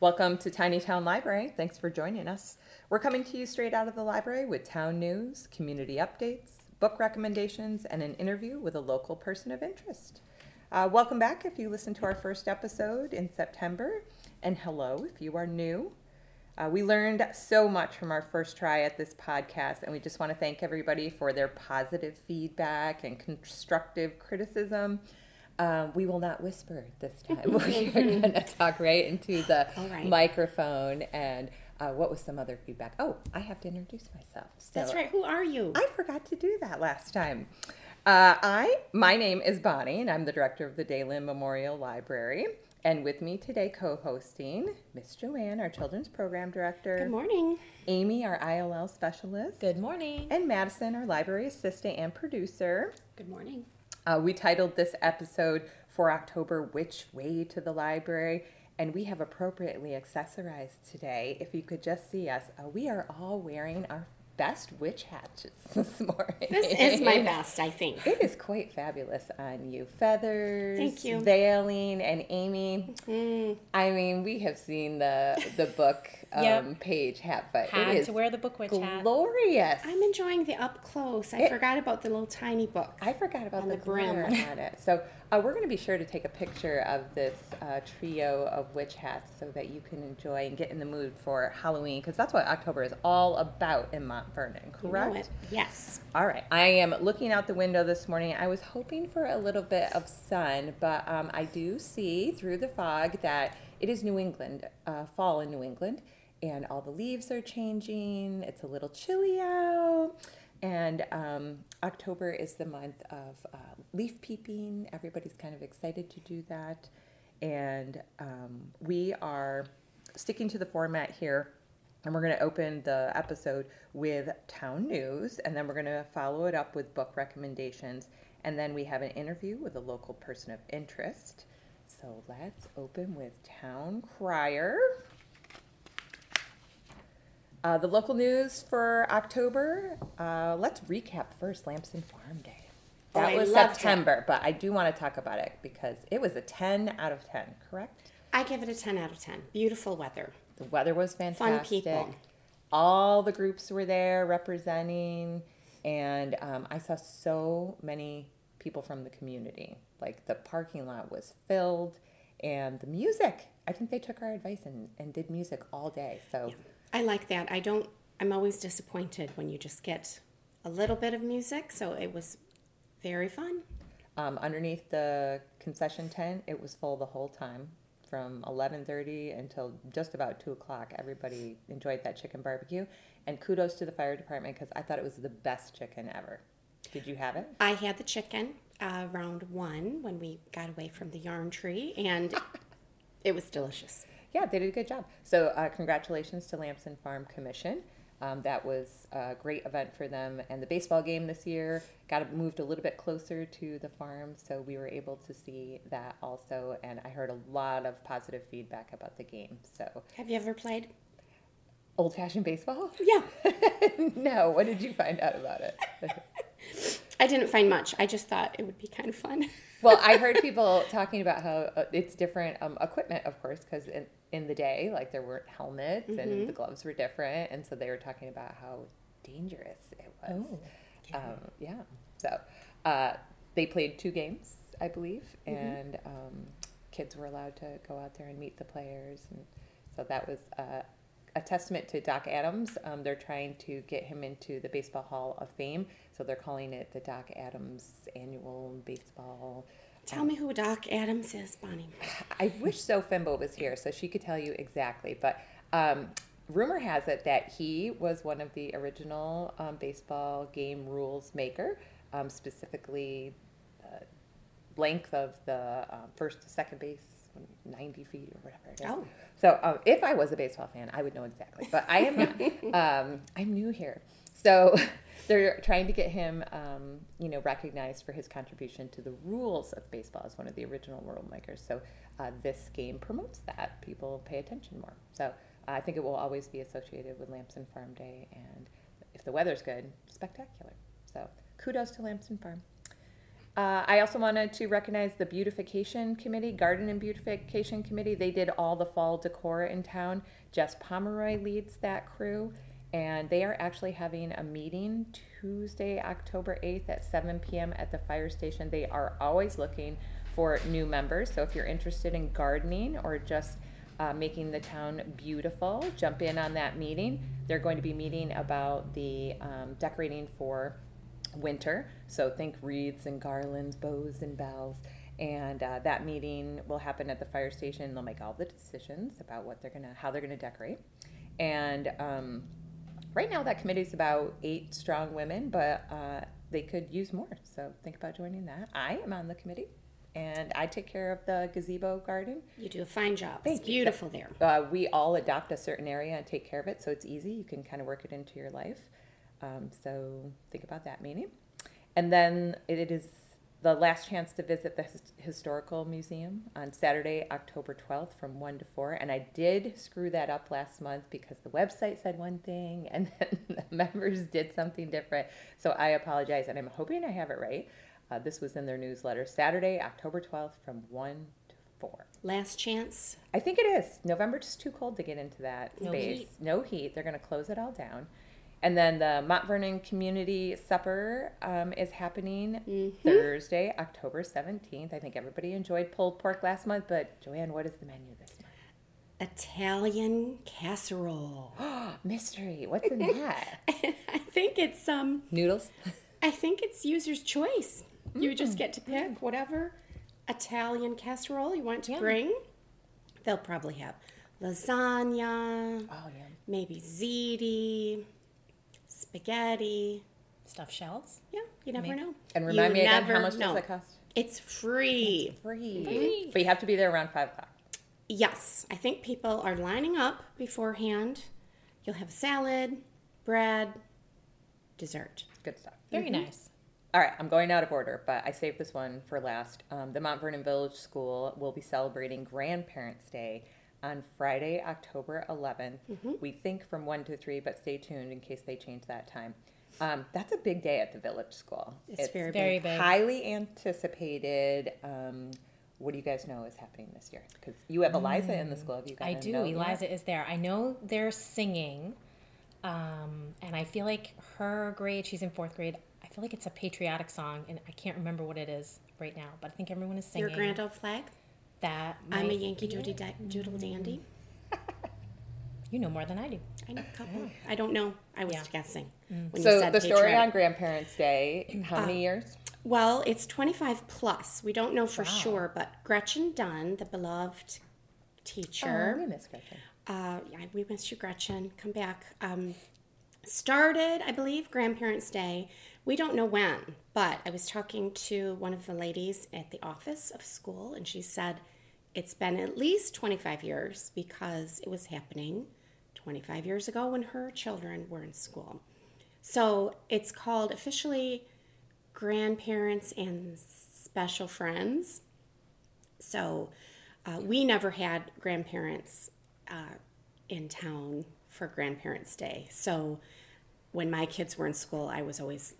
Welcome to Tiny Town Library. Thanks for joining us. We're coming to you straight out of the library with town news, community updates, book recommendations, and an interview with a local person of interest. Uh, welcome back if you listened to our first episode in September, and hello if you are new. Uh, we learned so much from our first try at this podcast, and we just want to thank everybody for their positive feedback and constructive criticism. Um, we will not whisper this time. We're going to talk right into the right. microphone. And uh, what was some other feedback? Oh, I have to introduce myself. So That's right. Who are you? I forgot to do that last time. Uh, I my name is Bonnie, and I'm the director of the Daland Memorial Library. And with me today, co-hosting Miss Joanne, our children's program director. Good morning. Amy, our ILL specialist. Good morning. And Madison, our library assistant and producer. Good morning. Uh, we titled this episode for October Which Way to the Library, and we have appropriately accessorized today. If you could just see us, uh, we are all wearing our best witch hatches this morning. This is my best, I think. It is quite fabulous on you. Feathers, Thank you. veiling, and Amy. Mm, I mean, we have seen the the book um, Yep. page hat, but Had it is to wear the book witch hat. glorious. I'm enjoying the up close. I It- forgot about the little tiny book. I forgot about the, the brim. on it. So uh, we're going to be sure to take a picture of this uh, trio of witch hats so that you can enjoy and get in the mood for Halloween because that's what October is all about in Mount Vernon, You know correct? Yes. All right. I am looking out the window this morning. I was hoping for a little bit of sun, but um, I do see through the fog that it is New England, uh, fall in New England, and all the leaves are changing. It's a little chilly out. And um, October is the month of uh, leaf peeping. Everybody's kind of excited to do that. And um, we are sticking to the format here and we're going to open the episode with town news, and then we're going to follow it up with book recommendations. And then we have an interview with a local person of interest. So let's open with Town Crier. Uh, the local news for October. Uh, let's recap first Lamson Farm Day. Oh, That I was loved it. September, but I do want to talk about it because it was a 10 out of 10, correct? I give it a 10 out of 10. Beautiful weather. The weather was fantastic. people. All the groups were there representing, and um, I saw so many people from the community. Like the parking lot was filled, and the music. I think they took our advice and, and did music all day. So I like that. I don't, I'm always disappointed when you just get a little bit of music. So it was very fun. um, underneath the concession tent, it was full the whole time. From 11:30 until just about two o'clock, everybody enjoyed that chicken barbecue. And kudos to the fire department because I thought it was the best chicken ever. Did you have it? I had the chicken uh, round one when we got away from the yarn tree, and it was delicious. Yeah, they did a good job. So, uh, congratulations to Lamson Farm Commission. Um, that was a great event for them. And the baseball game this year got moved a little bit closer to the farm, so we were able to see that also. And I heard a lot of positive feedback about the game. So, Have you ever played? old fashioned baseball? Yeah. no. What did you find out about it? I didn't find much. I just thought it would be kind of fun. Well, I heard people talking about how uh, it's different um, equipment, of course, because in, in the day, like there weren't helmets and the gloves were different, and so they were talking about how dangerous it was. Um, yeah. So uh, they played two games, I believe, and um, kids were allowed to go out there and meet the players, and so that was. Uh, a testament to Doc Adams. Um, they're trying to get him into the Baseball Hall of Fame, so they're calling it the Doc Adams Annual Baseball Tell me who Doc Adams is, Bonnie. I wish So Fimbo was here so she could tell you exactly. But um, rumor has it that he was one of the original um, baseball game rules maker, um, specifically uh, length of the um, first to second base, 90 feet or whatever it is. Oh. So um, if I was a baseball fan, I would know exactly. But I am not. um, I'm new here. So they're trying to get him, um, you know, recognized for his contribution to the rules of baseball as one of the original rule makers. So uh, this game promotes that. People pay attention more. So I think it will always be associated with Lamson Farm Day. And if the weather's good, spectacular. So kudos to Lamson Farm. Uh, I also wanted to recognize the beautification committee, garden and beautification committee. They did all the fall decor in town. Jess Pomeroy leads that crew, and they are actually having a meeting Tuesday, October 8th at 7 p.m. at the fire station. They are always looking for new members, so if you're interested in gardening or just uh, making the town beautiful, jump in on that meeting. They're going to be meeting about the um, decorating for winter. So think wreaths and garlands, bows and bells. And uh, that meeting will happen at the fire station. They'll make all the decisions about what they're gonna, how they're gonna decorate. And um, right now, that committee is about eight strong women, but uh, they could use more. So think about joining that. I am on the committee, and I take care of the gazebo garden. You do a fine job. Thank it's you. beautiful there. Uh, we all adopt a certain area and take care of it, so it's easy. You can kind of work it into your life. Um, so think about that meeting. And then it, it is the last chance to visit the his- historical museum on Saturday, October 12th from 1 to 4. And I did screw that up last month because the website said one thing and then the members did something different. So I apologize and I'm hoping I have it right. Uh, this was in their newsletter. Saturday, October 12th from 1 to 4. Last chance. I think it is. November's just too cold to get into that No space. heat. No heat. They're going to close it all down. And then the Mont Vernon Community Supper um, is happening Mm-hmm. Thursday, October 17th. I think everybody enjoyed pulled pork last month, but Joanne, what is the menu this time? Italian casserole. Mystery. What's in that? I think it's um Noodles? I think it's user's choice. You just get to pick whatever Italian casserole you want to bring. They'll probably have lasagna, Oh, yeah. maybe ziti, spaghetti. Stuffed shells. Yeah, you never know. And remind You me again, how much know. does it cost? It's free. Free. Free. But you have to be there around 5 o'clock. Yes, I think people are lining up beforehand. You'll have a salad, bread, dessert. Good stuff. Very nice. All right, I'm going out of order, but I saved this one for last. Um, the Mount Vernon Village School will be celebrating Grandparents' Day on Friday, October 11th. We think from 1 to 3, but stay tuned in case they change that time. Um, that's a big day at the village school. It's very Very big. big. highly anticipated. Um, what do you guys know is happening this year? Because you have Eliza in the school. Have you I do. know yet? Eliza is there. I know they're singing, um, and I feel like her grade. She's in fourth grade. I feel like it's a patriotic song, and I can't remember what it is right now. But I think everyone is singing Your grand old flag. That. I'm a Yankee be Doodle, it. da- doodle dandy. You know more than I do. I know a couple. I don't know. I was Yeah. guessing when you So said the story patriotic. on Grandparents' Day, how many years? Well, it's 25 plus. We don't know for sure, but Gretchen Dunn, the beloved teacher, Oh, we miss Gretchen. uh, yeah, we miss you, Gretchen. Come back. Um, started, I believe, Grandparents' Day. We don't know when, but I was talking to one of the ladies at the office of school, and she said it's been at least 25 years because it was happening 25 years ago when her children were in school. So it's called officially Grandparents and Special Friends. So uh, we never had grandparents uh, in town for Grandparents' Day. So when my kids were in school, I was always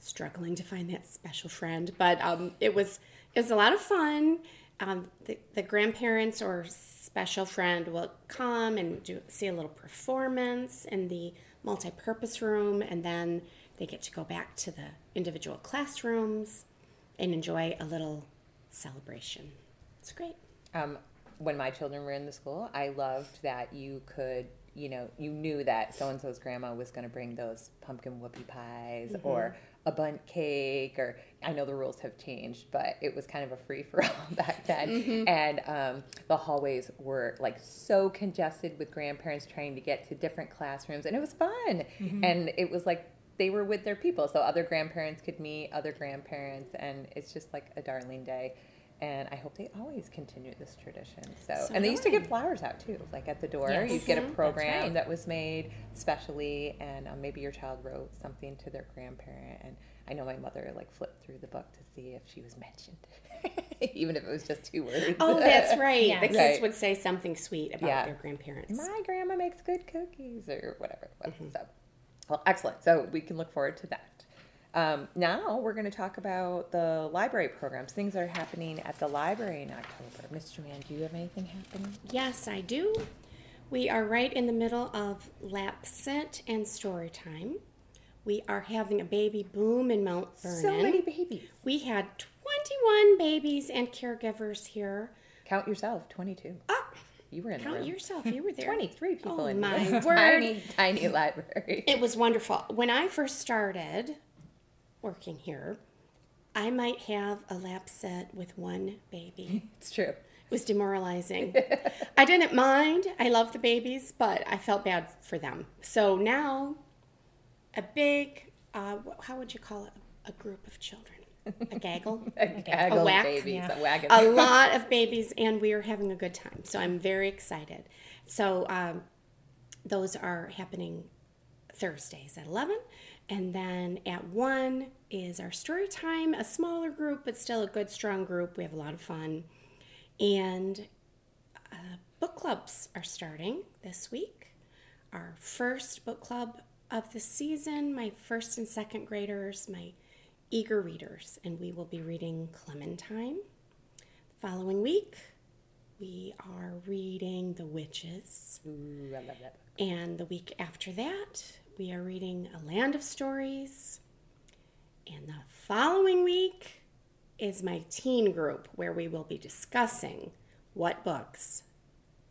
struggling to find that special friend. But um, it was it was a lot of fun. Um, the, the grandparents or special friend will come and do see a little performance in the multi-purpose room, and then they get to go back to the individual classrooms and enjoy a little celebration. It's great. um, when my children were in the school, I loved that you could, you know, you knew that so and so's grandma was going to bring those pumpkin whoopie pies or a Bundt cake, or I know the rules have changed, but it was kind of a free for all back then. And um, the hallways were like so congested with grandparents trying to get to different classrooms, and it was fun. And it was like they were with their people, so other grandparents could meet other grandparents, and it's just like a darling day. And I hope they always continue this tradition. So, So and they used to give flowers out too, like at the door. Yes. You'd get a Mhm. program right. that was made specially, and um, maybe your child wrote something to their grandparent. And I know my mother like flipped through the book to see if she was mentioned, even if it was just two words. Oh, that's right. Yeah. The kids Right. would say something sweet about Yeah. their grandparents. my grandma makes good cookies or whatever it was. Mm-hmm. So, well, excellent. So we can look forward to that. Um, now we're going to talk about the library programs, things that are happening at the library in October. Miss Joanne, do you have anything happening? Yes, I do. We are right in the middle of lap sit and story time. We are having a baby boom in Mount Vernon. So many babies. We had 21 babies and caregivers here. Count yourself, 22. Oh, You were in the count yourself. You were there. 23 people Oh, in my tiny, tiny library. It was wonderful. When I first started working here, I might have a lap sit with one baby. It's true. It was demoralizing. I didn't mind. I love the babies, but I felt bad for them. So now, a big, uh, how would you call it? A group of children. A gaggle? A gaggle of whack. babies, Yeah. a wagon. a lot of babies, and we are having a good time. So I'm very excited. So um, those are happening Thursdays at 11. And then at 1 is our story time, a smaller group, but still a good, strong group. We have a lot of fun. And uh, book clubs are starting this week. Our first book club of the season, my first and second graders, my eager readers, and we will be reading Clementine. Following week, we are reading The Witches. Ooh, I love that. And the week after that, we are reading A Land of Stories. And the following week is my teen group, where we will be discussing what books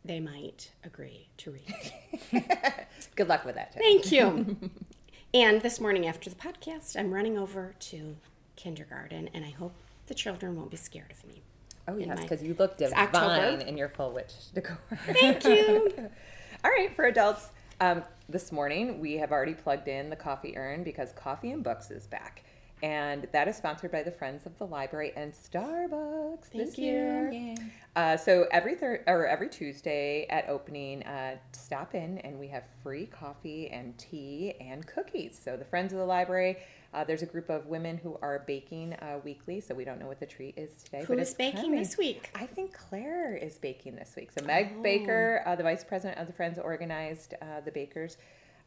they might agree to read. Good luck with that. Thank you. and this morning after the podcast, I'm running over to kindergarten, and I hope the children won't be scared of me. Oh, yes, because you look divine in your full witch decor. Thank you. All right, for adults, um, this morning we have already plugged in the coffee urn because Coffee and Books is back. And that is sponsored by the Friends of the Library and Starbucks this Thank you. year. Yay. Uh, so every thir- or every Tuesday at opening, uh, stop in and we have free coffee and tea and cookies. So the Friends of the Library, uh, there's a group of women who are baking uh, weekly. So we don't know what the treat is today. but Who's it's baking coming. this week? I think Claire is baking this week. So Meg Oh. Baker, uh, the vice president of the Friends, organized uh, the bakers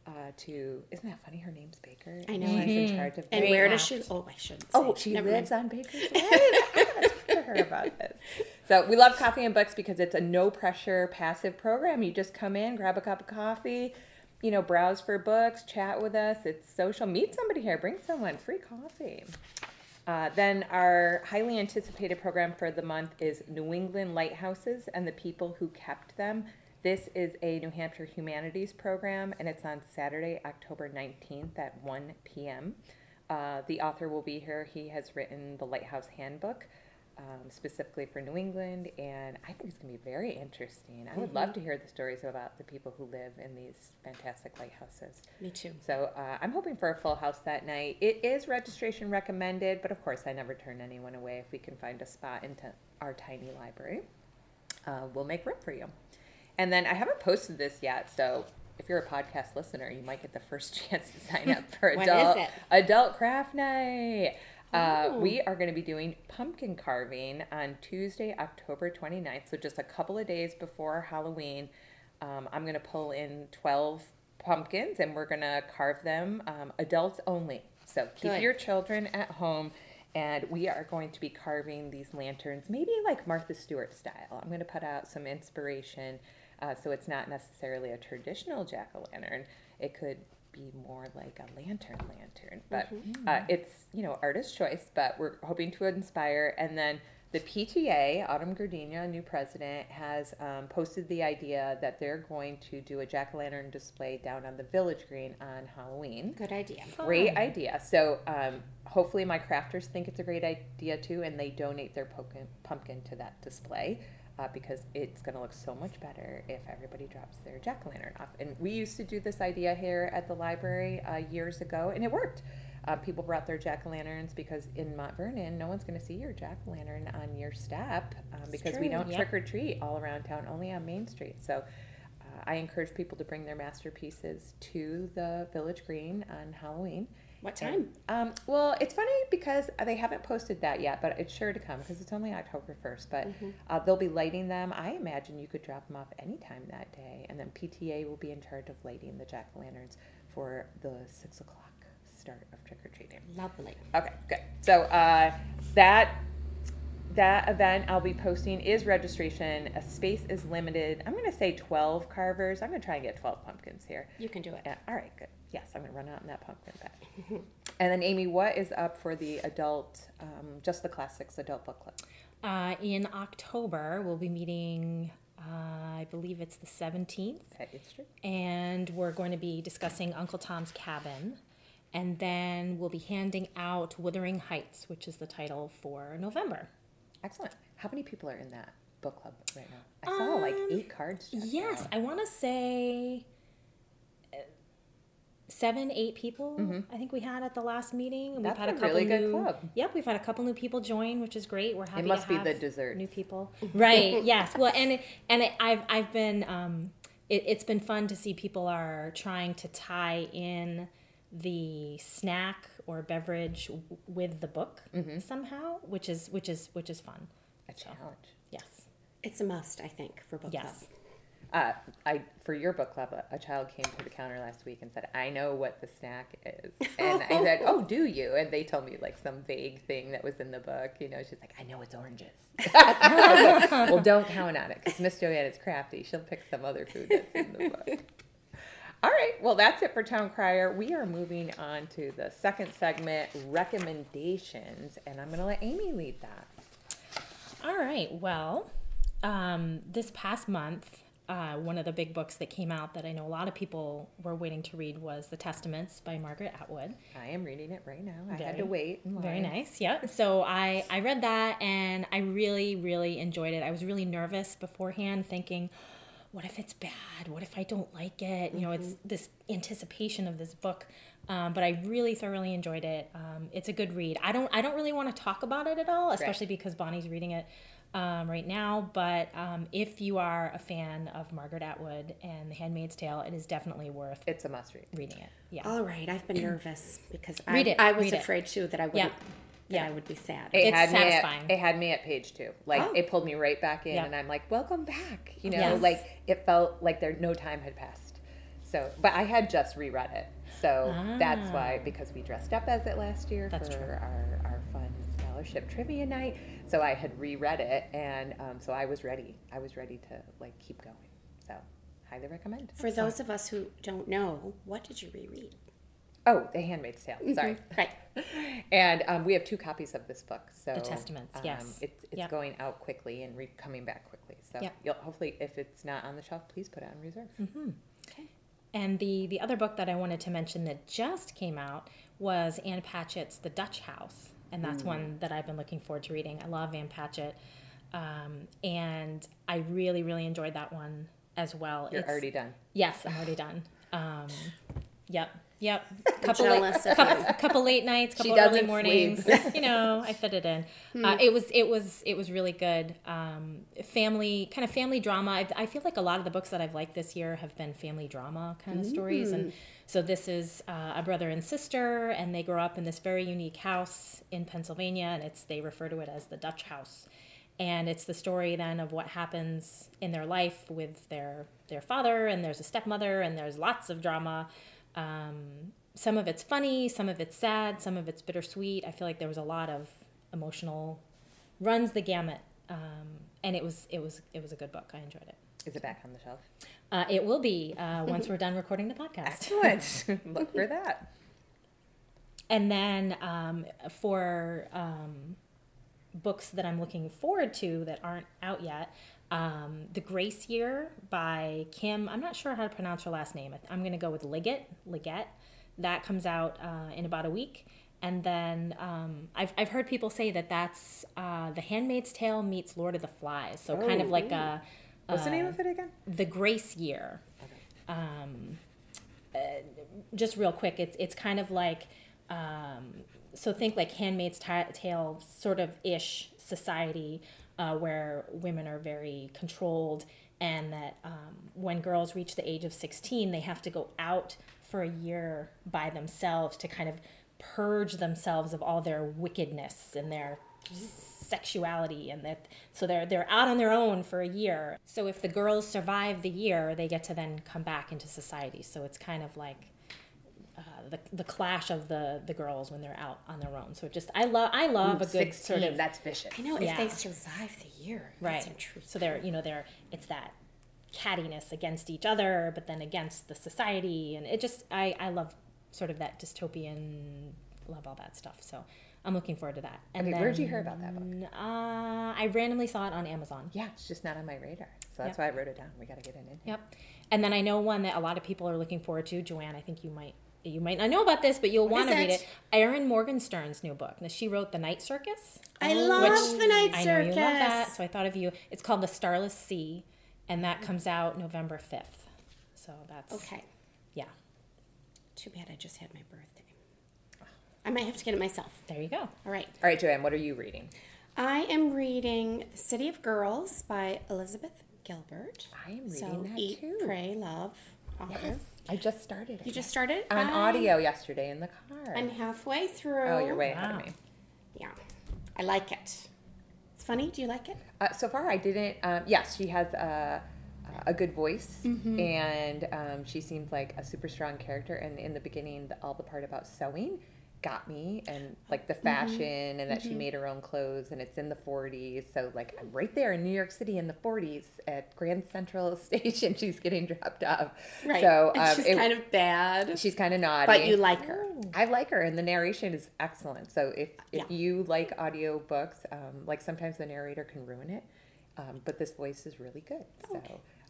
uh, to. Isn't that funny? Her name's Baker. I know. She's in charge of. And where does she? Oh, I shouldn't. Say. Oh, she Never lives mind. on Baker's Way. I gotta talk to her about this. So we love Coffee and Books because it's a no pressure passive program. You just come in, grab a cup of coffee, you know, browse for books, chat with us. It's social. Meet somebody here. Bring someone. Free coffee. Uh, then our highly anticipated program for the month is New England Lighthouses and the People Who Kept Them. This is a New Hampshire humanities program, and it's on Saturday, October 19th at 1 p.m. Uh, the author will be here. He has written the Lighthouse Handbook um, specifically for New England, and I think it's going to be very interesting. I would love to hear the stories about the people who live in these fantastic lighthouses. Me too. So uh, I'm hoping for a full house that night. It is registration recommended, but of course, I never turn anyone away if we can find a spot into our tiny library. Uh, we'll make room for you. And then I haven't posted this yet, so if you're a podcast listener, you might get the first chance to sign up for adult adult craft night. Uh, Oh. we are going to be doing pumpkin carving on Tuesday, October 29th. So just a couple of days before Halloween. Um, I'm going to pull in 12 pumpkins and we're going to carve them um, adults only. So keep Good. your children at home. And we are going to be carving these lanterns, maybe like Martha Stewart style. I'm going to put out some inspiration uh, so it's not necessarily a traditional jack o' lantern. It could be more like a lantern lantern, but uh, it's you know artist choice. But we're hoping to inspire. And then the PTA, Autumn Gardenia, new president, has um, posted the idea that they're going to do a jack o' lantern display down on the Village Green on Halloween. Good idea. Great Fun. idea. So um, hopefully my crafters think it's a great idea too, and they donate their pumpkin, pumpkin to that display uh, because it's going to look so much better if everybody drops their jack o' lantern off. And we used to do this idea here at the library uh, years ago, and it worked. Uh, people brought their jack o' lanterns because in Mont Vernon, no one's going to see your jack o' lantern on your step um, because we don't trick or treat all around town, only on Main Street. So uh, I encourage people to bring their masterpieces to the Village Green on Halloween. What time? Um, well, it's funny because they haven't posted that yet, but it's sure to come because it's only October 1st. But uh, they'll be lighting them. I imagine you could drop them off anytime that day. And then PTA will be in charge of lighting the jack o' lanterns for the 6 o'clock start of trick or treating. Lovely. Okay, good. So uh, that that event I'll be posting is registration. A space is limited. I'm going to say 12 carvers. I'm going to try and get 12 pumpkins here. You can do it. Yeah, all right, good. Yes, I'm going to run out in that pumpkin patch. and then Amy, what is up for the adult, um, just the classics adult book club? Uh, in October, we'll be meeting, uh, I believe it's the 17th, At Eighth Street. and we're going to be discussing Uncle Tom's Cabin. And then we'll be handing out Wuthering Heights, which is the title for November. Excellent. How many people are in that book club right now? I saw like Um, eight cards. Yes, out. I want to say uh, seven, eight people. I think we had at the last meeting. and Mm-hmm. That's we've had a a couple really good new. club. Yep, we've had a couple new people join, which is great. We're happy. It must be the dessert. New people, right? yes. Well, and it, and it, I've I've been um, it, it's been fun to see people are trying to tie in the snack or beverage w- with the book Mm-hmm. somehow, which is which is which is fun. A challenge. Yes. It's a must, I think, for book Yes. club. Uh, I for your book club, a, a child came to the counter last week and said, "I know what the snack is," and I said, "Oh, do you?" And they told me like some vague thing that was in the book. You know, she's like, "I know it's oranges." Like, well, don't count on it because Miss Joanne is crafty. She'll pick some other food that's in the book. All right, well, that's it for Town Crier. We are moving on to the second segment, recommendations, and I'm going to let Amy lead that. All right. Well, um, this past month, uh, one of the big books that came out that I know a lot of people were waiting to read was The Testaments by Margaret Atwood. I am reading it right now. I had to wait. Very nice. Yeah. So I I read that and I really really enjoyed it. I was really nervous beforehand, thinking, what if it's bad? What if I don't like it? You know, it's this anticipation of this book. Um, but I really thoroughly enjoyed it. Um, it's a good read. I don't I don't really want to talk about it at all, especially because Bonnie's reading it um, right now. But um, if you are a fan of Margaret Atwood and The Handmaid's Tale, it is definitely worth It's a must read. reading it. Yeah. All right, I've been nervous because Read I, it, I was read it. afraid too that I would Yeah. That Yeah. I would be sad. It It's had me satisfying. at, it had me at page two. Like Oh. it pulled me right back in, Yeah. and I'm like, "Welcome back." You know, Yes. like it felt like there no time had passed. So, but I had just reread it, so that's Ah. why because we dressed up as it last year That's for true. our our fun scholarship trivia night. So I had reread it, and um, so I was ready. I was ready to like keep going. So, highly recommend. For those of us who don't know, what did you reread? Oh, The Handmaid's Tale. Sorry. Right. And um, we have two copies of this book. So The Testaments, um, yes. it's it's Yep. going out quickly and re- coming back quickly. So Yep. you'll hopefully, if it's not on the shelf, please put it on reserve. Okay. And the the other book that I wanted to mention that just came out was Ann Patchett's The Dutch House, and that's one that I've been looking forward to reading. I love Ann Patchett, um, and I really really enjoyed that one as well. You're It's- already done. yes, I'm already done. Um, yep, yep. Couple jealous late, of couple, couple late nights, couple early mornings. you know, I fit it in. Uh, it was it was it was really good. Um, family kind of family drama. I, I feel like a lot of the books that I've liked this year have been family drama kind of stories, and so this is uh, a brother and sister, and they grow up in this very unique house in Pennsylvania, and it's they refer to it as the Dutch house and it's the story then of what happens in their life with their their father and there's a stepmother and there's lots of drama um, some of it's funny some of it's sad some of it's bittersweet i feel like there was a lot of emotional runs the gamut um, and it was it was it was a good book i enjoyed it Is it back on the shelf? uh, it will be uh, once we're done recording the podcast Excellent. Look for that. And then um, for um, books that I'm looking forward to that aren't out yet, um, The Grace Year by Kim. I'm not sure how to pronounce her last name. I'm going to go with Liggett. Liggett. That comes out uh, in about a week. And then um, I've, I've heard people say that that's uh, The Handmaid's Tale meets Lord of the Flies. So kind of like a, What's the name of it again? the grace year. Um, uh, just real quick, it's it's kind of like um, so think like Handmaid's Ta- Tale sort of ish society uh, where women are very controlled, and that um, when girls reach the age of sixteen, they have to go out for a year by themselves to kind of purge themselves of all their wickedness and their sexuality and that so they're they're out on their own for a year. So if the girls survive the year they get to then come back into society. So it's kind of like the, the clash of the the girls when they're out on their own. So it just I love I love a good 16, sort of that's vicious. I know Yeah. if they survive the year. right. That's intriguing. So they're you know they're it's that cattiness against each other, but then against the society, and it just I I love sort of that dystopian love all that stuff. So I'm looking forward to that. And Okay, where did you hear about that book? Uh, I randomly saw it on Amazon. Yeah, it's just not on my radar. So Yep. that's why I wrote it down. We got to get it in. here. Yep. And then I know one that a lot of people are looking forward to. Joanne, I think you might you might not know about this, but you'll want to read it? it. Erin Morgenstern's new book. Now she wrote The Night Circus. I love the Night Circus. I know you love that, so I thought of you. It's called The Starless Sea, and that comes out November fifth. So that's Okay. Yeah, Too bad I just had my birthday. I might have to get it myself. there you go. All right. All right, Joanne, what are you reading? I am reading The City of Girls by Elizabeth Gilbert. I am reading so that Eat, too. Pray, Love. author. I just started it. You just started? on audio yesterday in the car. I'm halfway through. oh, you're way ahead of me. Yeah. I like it. It's funny. Do you like it? Uh, so far, I didn't. Um, yes, she has a, a good voice, Mm-hmm. and um, she seems like a super strong character. And in the beginning, the, all the part about sewing got me, and like the Mm-hmm. fashion, and that she made her own clothes, and it's in the 40s. So like I'm right there in New York City in the 40s at Grand Central Station. She's getting dropped off. Right. So And um, she's it- kind of bad, she's kind of naughty, but you like her. I like her, and the narration is excellent. So if if Yeah. you like audiobooks, um, like sometimes the narrator can ruin it, um, but this voice is really good. So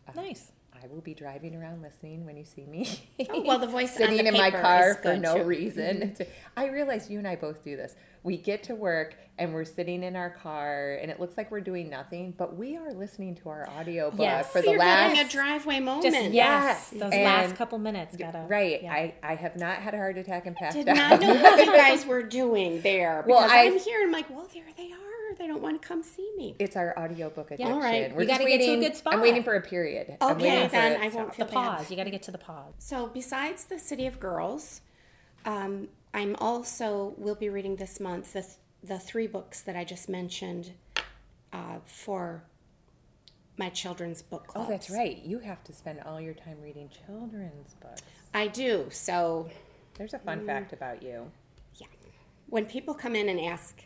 uh, Nice. I will be driving around listening when you see me. Oh, well, the voice sitting the in my car for no too. Mm-hmm. reason. I realize you and I both do this. We get to work and we're sitting in our car, and it looks like we're doing nothing, but we are listening to our audiobook Yes. for Oh, the you're last having a driveway moment. Just yes, Yes. those And- last couple minutes gotta Right. yeah. I, I have not had a heart attack and passed Did out. not know what you guys were doing there. Well, Because I- I'm here and I'm like, well, there they are. They don't want to come see me. It's our audiobook addiction. All right. We're You gotta get to a good spot. I'm waiting for a period. I'm Okay, then I won't stop. the feel bad. pause. You got to get to the pause. So, besides the City of Girls, um, I'm also will be reading this month the the three books that I just mentioned uh, for my children's book club. Oh, that's right. You have to spend all your time reading children's books. I do. So, There's a fun Mm. fact about you. yeah, when people come in and ask,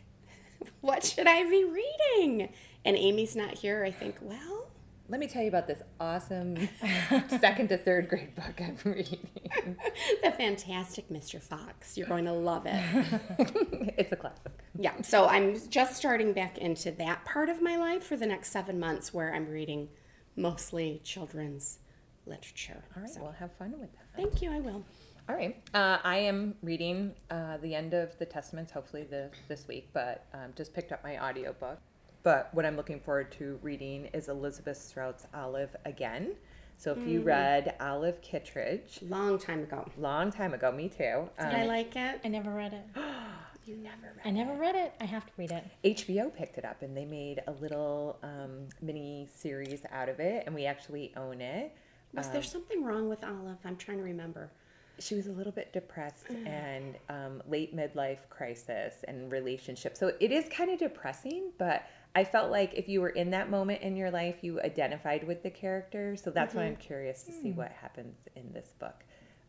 "What should I be reading?" and Amy's not here, I think, well, Let me tell you about this awesome second to third grade book I'm reading. the Fantastic Mr. Fox. You're going to love it. it's a classic. Yeah, so I'm just starting back into that part of my life for the next seven months where I'm reading mostly children's literature. All right, So, well, have fun with that. thank you, I will. All right. Uh, I am reading uh, the end of the Testaments, hopefully the, this week, but um, just picked up my audiobook. But what I'm looking forward to reading is Elizabeth Strout's Olive again. So if you read Olive Kitteridge, Long time ago. long time ago, me too. Um, Did I like it? I never read it. you never read it. I never read it. I have to read it. HBO picked it up and they made a little um, mini series out of it, and we actually own it. Was there something wrong with Olive? I'm trying to remember. She was a little bit depressed and um, late midlife crisis and relationship. So it is kind of depressing, but I felt like if you were in that moment in your life, you identified with the character. So that's why I'm curious to see what happens in this book.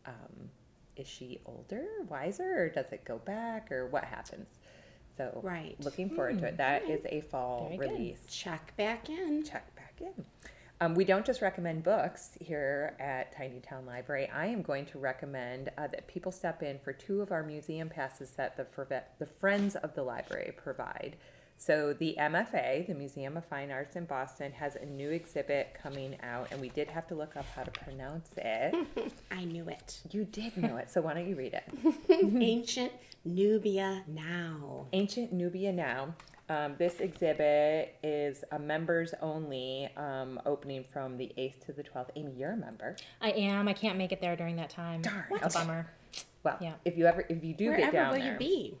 Um, is she older, wiser, or does it go back, or what happens? So Right. looking forward to it. That is a fall Very good. release. Check back in. check back in. Um, we don't just recommend books here at Tiny Town Library. I am going to recommend uh, that people step in for two of our museum passes that the, the Friends of the Library provide. So, the MFA, the Museum of Fine Arts in Boston, has a new exhibit coming out, and we did have to look up how to pronounce it. I knew it. you did know it, so why don't you read it? Ancient Nubia now. Ancient Nubia Now. Um, this exhibit is a members only um, opening from the 8th to the 12th. Amy, you're a member. I am. I can't make it there during that time. Darn. It's a bummer. Well, Yeah. if you ever, if you do Wherever get down will there, you be?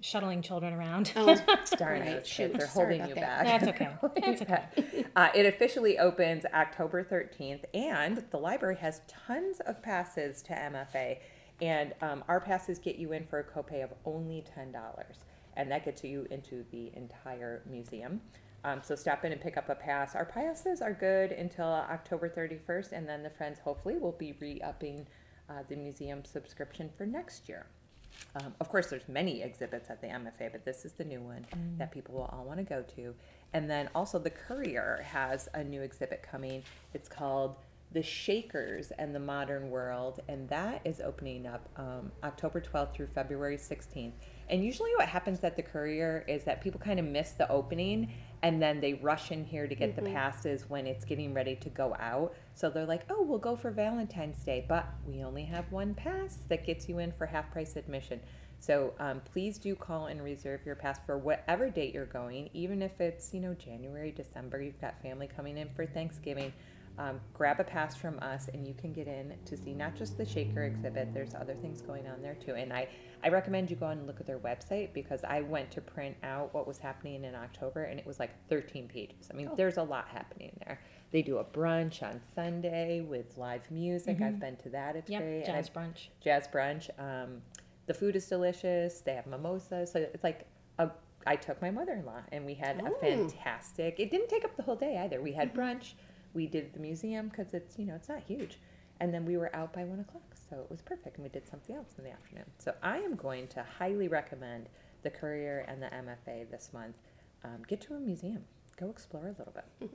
Shuttling children around. Oh, darn Right, those shoot, kids, they're sorry holding you that. back. That's okay. That's okay. Uh, it officially opens October 13th, and the library has tons of passes to MFA. And um, our passes get you in for a copay of only $10, and that gets you into the entire museum. Um, so stop in and pick up a pass. Our passes are good until October 31st, and then the friends hopefully will be re upping uh, the museum subscription for next year. Um, of course, there's many exhibits at the MFA, but this is the new one that people will all want to go to. And then also the Currier has a new exhibit coming. It's called The Shakers and the Modern World, and that is opening up um, October 12th through February 16th. And usually, what happens at the Currier is that people kind of miss the opening and then they rush in here to get the passes when it's getting ready to go out. So they're like, oh, we'll go for Valentine's Day, but we only have one pass that gets you in for half price admission. So um, please do call and reserve your pass for whatever date you're going, even if it's, you know, January, December, you've got family coming in for Thanksgiving. Um, grab a pass from us and you can get in to see not just the shaker exhibit there's other things going on there too and i i recommend you go and look at their website because i went to print out what was happening in october and it was like 13 pages i mean there's a lot happening there they do a brunch on sunday with live music i've been to that it's Yep, great jazz brunch. jazz brunch. Um, the food is delicious. They have mimosas, so it's like a. I took my mother-in-law, and we had a fantastic. It didn't take up the whole day either. We had brunch. We did the museum because it's you know it's not huge, and then we were out by one o'clock, so it was perfect. And we did something else in the afternoon. So I am going to highly recommend the Currier and the MFA this month. Um, get to a museum. Go explore a little bit.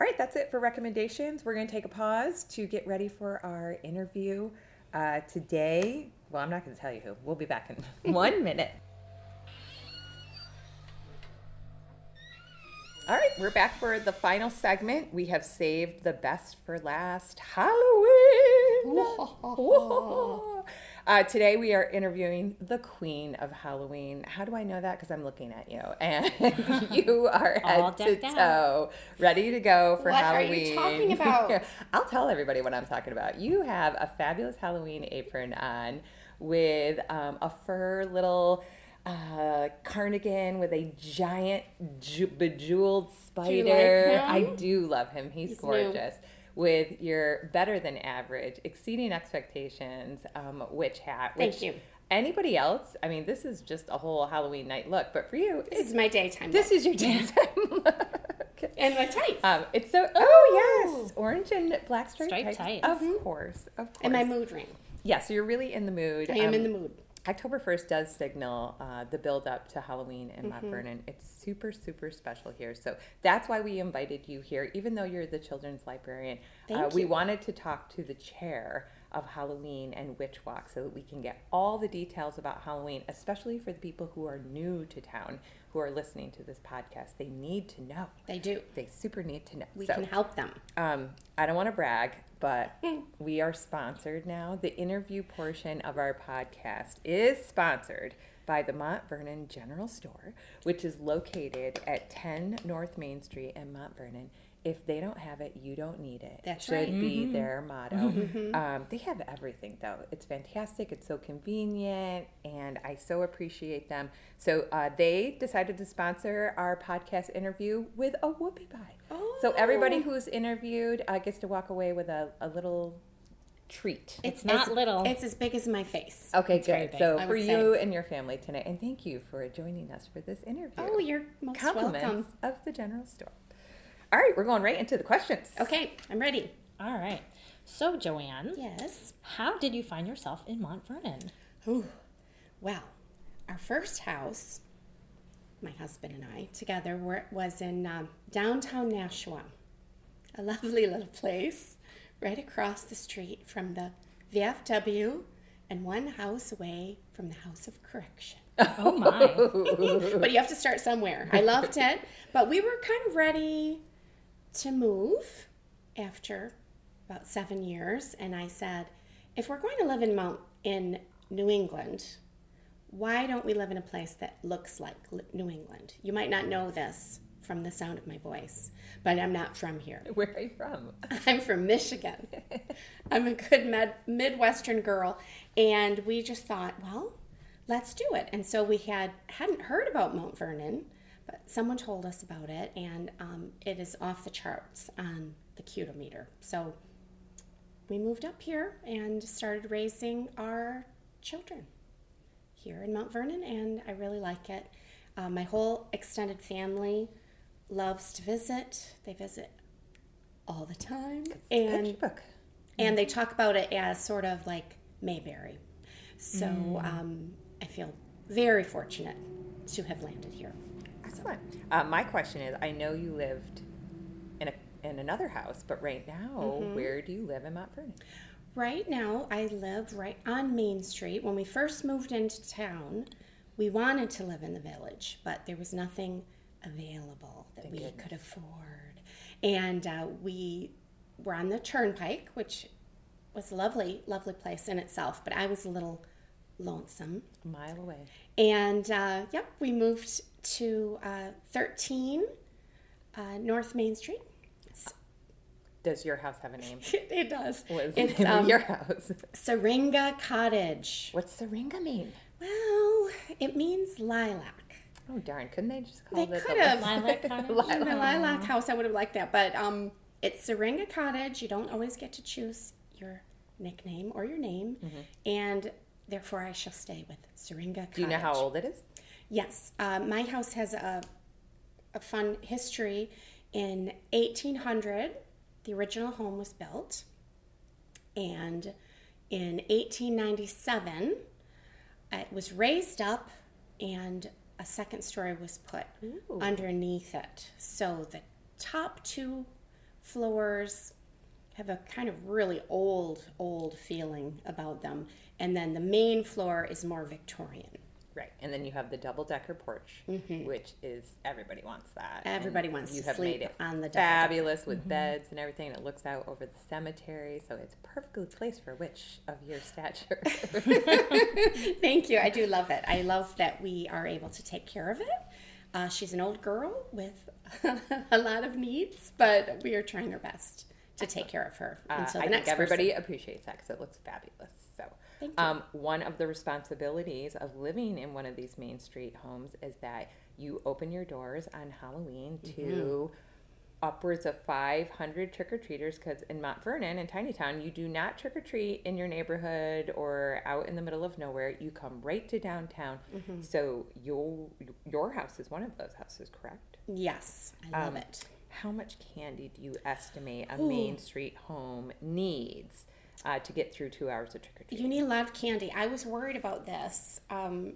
All right, that's it for recommendations. We're going to take a pause to get ready for our interview uh, today. Well, I'm not going to tell you who. We'll be back in one minute. All right, we're back for the final segment. We have saved the best for last Halloween. Uh, today we are interviewing the queen of Halloween. How do I know that? Because I'm looking at you, and you are head to toe, ready to go for Halloween. What are you talking about? I'll tell everybody what I'm talking about. You have a fabulous Halloween apron on with um, a fur little uh, cardigan with a giant ju- bejeweled like spider. him? I do love him. He's, He's new. gorgeous. With your better than average, exceeding expectations um, witch hat. Thank you. Anybody else? I mean, this is just a whole Halloween night look, but for you, This is my daytime. this look. is your daytime look. and my tights. Um, it's so. Oh yes, orange and black striped, Striped tights. tights. Of course, of course. and my mood ring. yeah, so you're really in the mood. I am Um, in the mood. October 1st does signal uh, the build up to Halloween in Mount Vernon. It's super, super special here. So that's why we invited you here, even though you're the children's librarian. uh, we wanted to talk to the chair of Halloween and Witch Walk so that we can get all the details about Halloween, especially for the people who are new to town who are listening to this podcast. They need to know. They do. They super need to know. We So- can help them. um, I don't want to brag, but we are sponsored now. The interview portion of our podcast is sponsored by the Mont Vernon General Store, which is located at 10 North Main Street in Mont Vernon. If they don't have it, you don't need it. That Should right. be their motto. Um, they have everything though. It's fantastic. It's so convenient, and I so appreciate them. So uh, they decided to sponsor our podcast interview with a whoopie pie. Oh. So everybody who's interviewed uh, gets to walk away with a, a little treat. It's not little. It's as big as my face. Okay, very good. big. So I for would you and your family tonight, and thank you for joining us for this interview. Oh, you're most welcome. compliments of the general store. All right, we're going right into the questions. Okay, I'm ready. All right. So, Joanne, Yes. how did you find yourself in Mont Vernon? Ooh. Well, our first house, my husband and I together, were, was in um, downtown Nashua. A lovely little place right across the street from the VFW and one house away from the House of Correction. Oh my. but you have to start somewhere. I loved it, but we were kind of ready to move after about seven years, and I said, if we're going to live in Mount in New England, why don't we live in a place that looks like New England? You might not know this from the sound of my voice, but I'm not from here. Where are you from? I'm from Michigan. I'm a good med- Midwestern girl, and we just thought, well, let's do it. And so we had hadn't heard about Mount Vernon, but someone told us about it, and um, it is off the charts on the Cutometer. So we moved up here and started raising our children here in Mount Vernon, and I really like it. Uh, my whole extended family loves to visit. They visit all the time, and and they talk about it as sort of like Mayberry. So um, I feel very fortunate to have landed here. Excellent. Uh, my question is, I know you lived in a in another house, but right now, where do you live in Mount Vernon? Right now, I live right on Main Street. When we first moved into town, we wanted to live in the village, but there was nothing available that we could afford. And uh, we were on the turnpike, which was a lovely, lovely place in itself, but I was a little lonesome. A mile away. And uh, yep, we moved to uh, 13 uh, North Main Street. It's, Does your house have a name? it does. What is the um, your house? Syringa Cottage. What's Syringa mean? Well, it means lilac. Oh darn! Couldn't they just They call it could the have. Lilac cottage? The lilac house, I would have liked that. But um, it's Syringa Cottage. You don't always get to choose your nickname or your name. And therefore, I shall stay with Syringa Cottage. Do you know how old it is? Yes. Uh, my house has a, a fun history. In 1800, the original home was built. And in 1897, it was raised up and a second story was put underneath it. So the top two floors have a kind of really old, old feeling about them. And then the main floor is more Victorian. Right, and then you have the double decker porch, which is everybody wants that. Mm-hmm. Everybody And wants you to have sleep made it on the fabulous with beds and everything. It looks out over the cemetery, so it's perfectly placed for a witch of your stature. Thank you. I do love it. I love that we are able to take care of it. Uh, she's an old girl with a lot of needs, but we are trying our best to take care of her Uh, I think everybody person. appreciates that because it looks fabulous. So, Thank you. um, one of the responsibilities of living in one of these Main Street homes is that you open your doors on Halloween to Mm-hmm. upwards of 500 trick or treaters. Because in Mount Vernon and Tiny Town, you do not trick or treat in your neighborhood or out in the middle of nowhere. You come right to downtown. Mm-hmm. So your your house is one of those houses, correct? Yes, I love Um, it. How much candy do you estimate a Main Street home needs uh, to get through two hours of trick or treat? You need a lot of candy. I was worried about this um,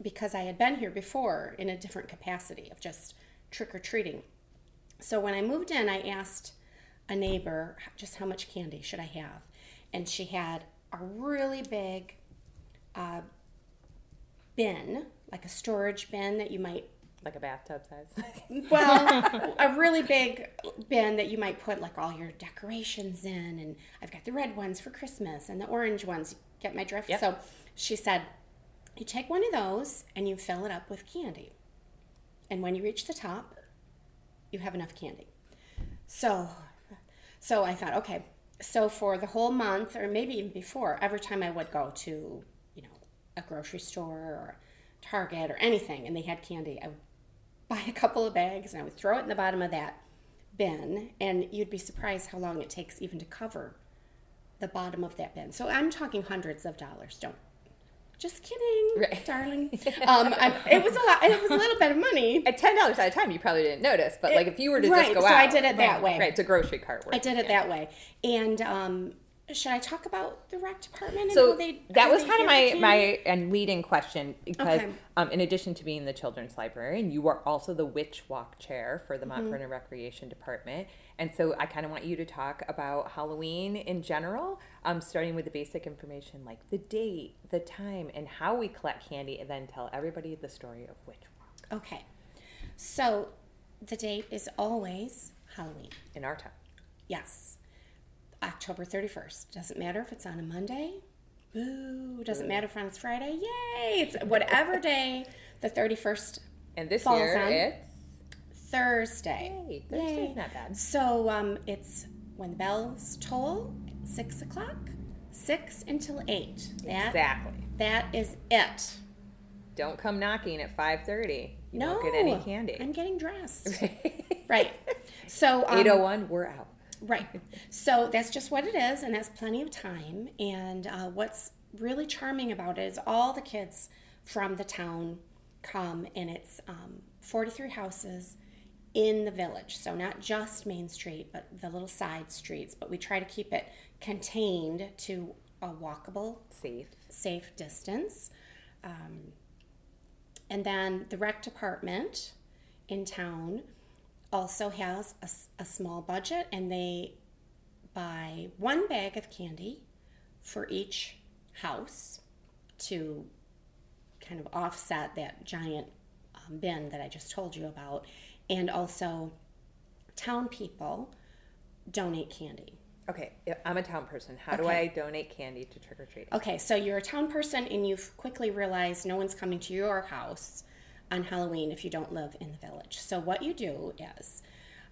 because I had been here before in a different capacity of just trick or treating. So when I moved in, I asked a neighbor just how much candy should I have, and she had a really big uh, bin, like a storage bin that you might Like a bathtub size. well, a really big bin that you might put like all your decorations in, and I've got the red ones for Christmas and the orange ones. Get my drift? Yep. So she said, you take one of those and you fill it up with candy, and when you reach the top, you have enough candy. So, so I thought, okay, so for the whole month, or maybe even before, every time I would go to, you know, a grocery store or Target or anything, and they had candy, I would buy a couple of bags and I would throw it in the bottom of that bin, and you'd be surprised how long it takes even to cover the bottom of that bin. So I'm talking hundreds of dollars. Don't. Just kidding, Right. darling. Um, it was a lot. It was a little bit of money. At ten dollars at a time, you probably didn't notice. But like if you were to right, just go out so I did it that way. Right, it's a grocery cart. Worth I did it yeah. that way. And um, should I talk about the rec department? And So how they, that was kind of my my and leading question because Okay. um, in addition to being the children's librarian, you are also the witch walk chair for the Mm-hmm. Mount Vernon Recreation Department, and so I kind of want you to talk about Halloween in general, um, starting with the basic information like the date, the time, and how we collect candy, and then tell everybody the story of witch walk Okay. So the date is always Halloween. in our town. Yes. October 31st. Doesn't matter if it's on a Monday. Boo. Doesn't matter if it's Friday. Yay. It's whatever day the 31st And this Falls year on it's Thursday. hey, Thursday's not bad. So um, it's when the bells toll, six o'clock, six until eight. That Exactly. that is it. Don't come knocking at five thirty. You no, won't get any candy. I'm getting dressed. right. So um, Eight oh one, we're out. Right. So that's just what it is, and that's plenty of time. And uh, what's really charming about it is all the kids from the town come, and it's um, 43 houses in the village. So not just Main Street, but the little side streets. But we try to keep it contained to a walkable, Safe. safe distance. Um, and then the rec department in town also has a small budget, and they buy one bag of candy for each house to kind of offset that giant um, bin that I just told you about. And also, town people donate candy. Okay, I'm a town person. How do I donate candy to trick or treating? Okay, so you're a town person and you've quickly realized no one's coming to your house on Halloween if you don't live in the village. So, what you do is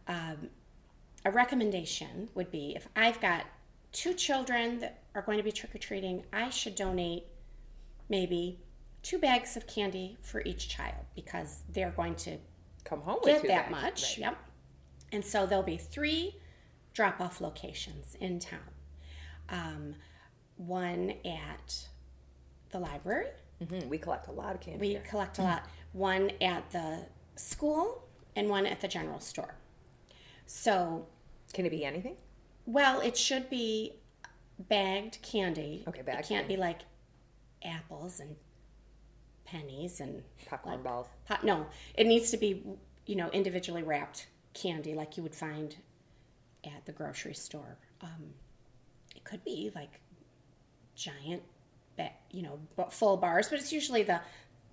um, a recommendation would be if I've got two children that are going to be trick or treating, I should donate maybe two bags of candy for each child because they're going to Come home with get two that bags. much. Right. Yep. And so there'll be three drop off locations in town um, one at the library, Mhm, We collect a lot of candy. we collect a lot, one at the school, and one at the general store. So, Can it be anything? well, it should be bagged candy. Okay, It bagged can't be like apples and pennies and Popcorn like- balls. Pot, no, it needs to be, you know, individually wrapped candy like you would find at the grocery store. Um, it could be like giant, ba- you know, full bars, but it's usually the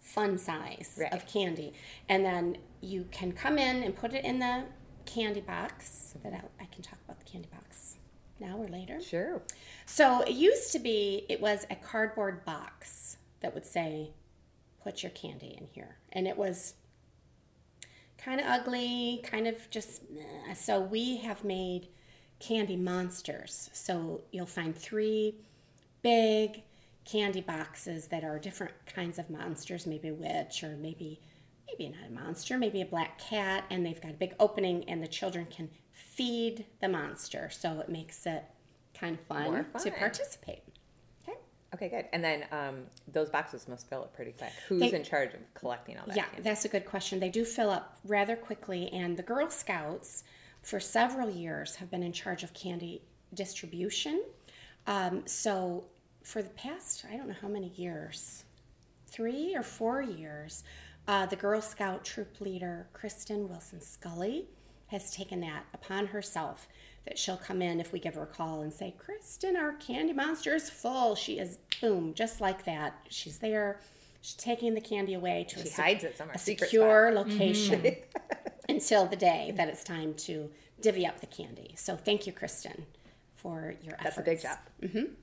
fun size Right. of candy. And then you can come in and put it in the candy box. That I, I can talk about the candy box now or later. Sure. So it used to be, it was a cardboard box that would say, put your candy in here. And it was kind of ugly, kind of just, meh. so we have made candy monsters. So you'll find three big candy boxes that are different kinds of monsters, maybe a witch or maybe maybe not a monster, maybe a black cat, and they've got a big opening and the children can feed the monster. So it makes it kind of fun, More to participate. Okay. Okay, good. And then um, those boxes must fill up pretty quick. Who's They- in charge of collecting all that Yeah, candy? that's a good question. They do fill up rather quickly, and the Girl Scouts for several years have been in charge of candy distribution. Um, so for the past, I don't know how many years, three or four years, uh, the Girl Scout troop leader, Kristen Wilson Scully, has taken that upon herself that she'll come in if we give her a call and say, Kristen, our candy monster is full. She is, boom, just like that. She's there. She's taking the candy away to She a, hides it somewhere. a secure spot. location until the day that it's time to divvy up the candy. So thank you, Kristen, for your efforts. That's a big job. Mm-hmm.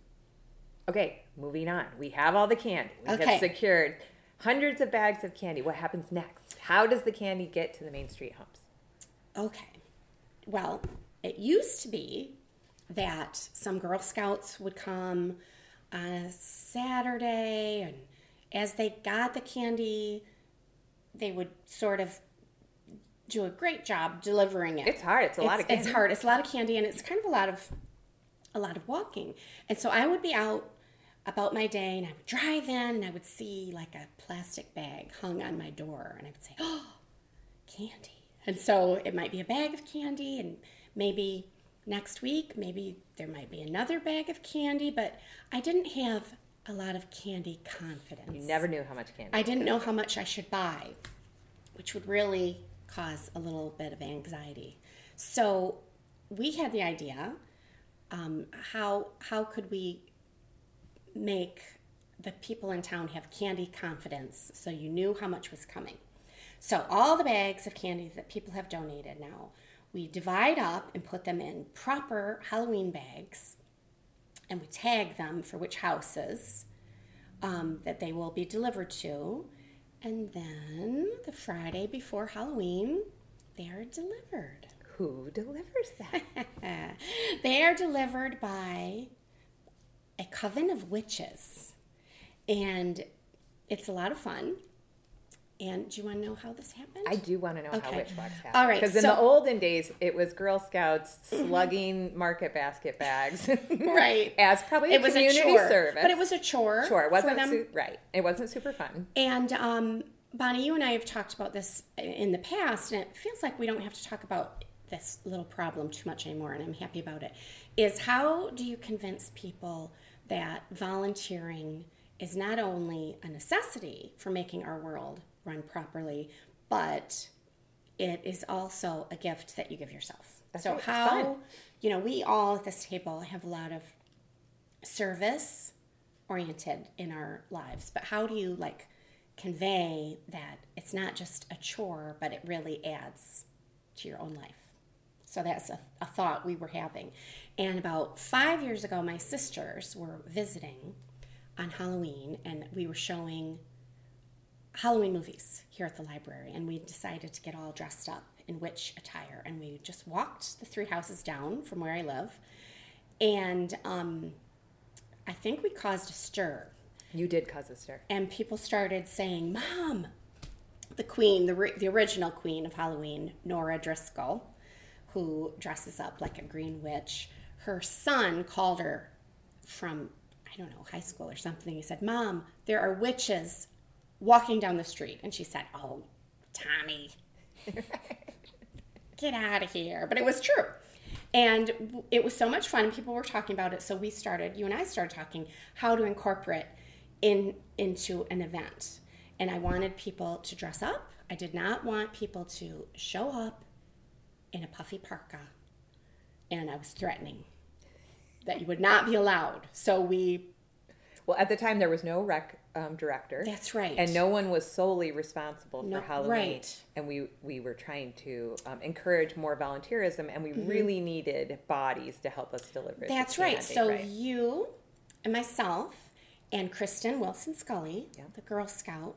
Okay, moving on. We have all the candy. We Okay. have secured hundreds of bags of candy. What happens next? How does the candy get to the Main Street homes? Okay. Well, it used to be that some Girl Scouts would come on a Saturday, and as they got the candy, they would sort of do a great job delivering it. It's hard. It's a lot of candy. It's hard. It's a lot of candy, and it's kind of a lot of a lot of walking. And so I would be out about my day, and I would drive in, and I would see like a plastic bag hung on my door, and I would say, "Oh, candy!" And so it might be a bag of candy, and maybe next week, maybe there might be another bag of candy. But I didn't have a lot of candy confidence. You never knew how much candy. I didn't know how much I should buy, which would really cause a little bit of anxiety. So we had the idea: um, how how could we make the people in town have candy confidence, so you knew how much was coming? So all the bags of candy that people have donated now, we divide up and put them in proper Halloween bags, and we tag them for which houses um, that they will be delivered to. And then the Friday before Halloween, they are delivered. Who delivers that? they are delivered by a coven of witches. And it's a lot of fun. And do you want to know how this happened? I do want to know how Okay. witch walks happen. All right, Because in so- the olden days, it was Girl Scouts slugging market basket bags. Right. As probably it a was community a chore, service. but it was a chore. Sure, it wasn't su- right. It wasn't super fun. And um, Bonnie, you and I have talked about this in the past, and it feels like we don't have to talk about this little problem too much anymore, and I'm happy about it. Is how do you convince people that volunteering is not only a necessity for making our world run properly, but it is also a gift that you give yourself. That's so right, how you know we all at this table have a lot of service oriented in our lives, but how do you like convey that it's not just a chore, but it really adds to your own life? So that's a, a thought we were having. And about five years ago, my sisters were visiting on Halloween, and we were showing Halloween movies here at the library, and we decided to get all dressed up in witch attire, and we just walked the three houses down from where I live, and um, I think we caused a stir, You did cause a stir. and people started saying, "Mom, the queen, the the original queen of Halloween, Nora Driscoll, who dresses up like a green witch, her son called her from I don't know high school or something. He said, "Mom, there are witches walking down the street," and she said, "Oh, Tommy." Get out of here. But it was true. And it was so much fun. and People were talking about it. So we started, you and I started talking how to incorporate in into an event. And I wanted people to dress up. I did not want people to show up in a puffy parka. And I was threatening that you would not be allowed. So we Well, at the time, there was no rec um, director. That's right. And no one was solely responsible for No- Halloween. right. And we, we were trying to um, encourage more volunteerism, and we Mm-hmm. really needed bodies to help us deliver. That's right. So right. you and myself and Kristen Wilson Scully, Yeah. the Girl Scout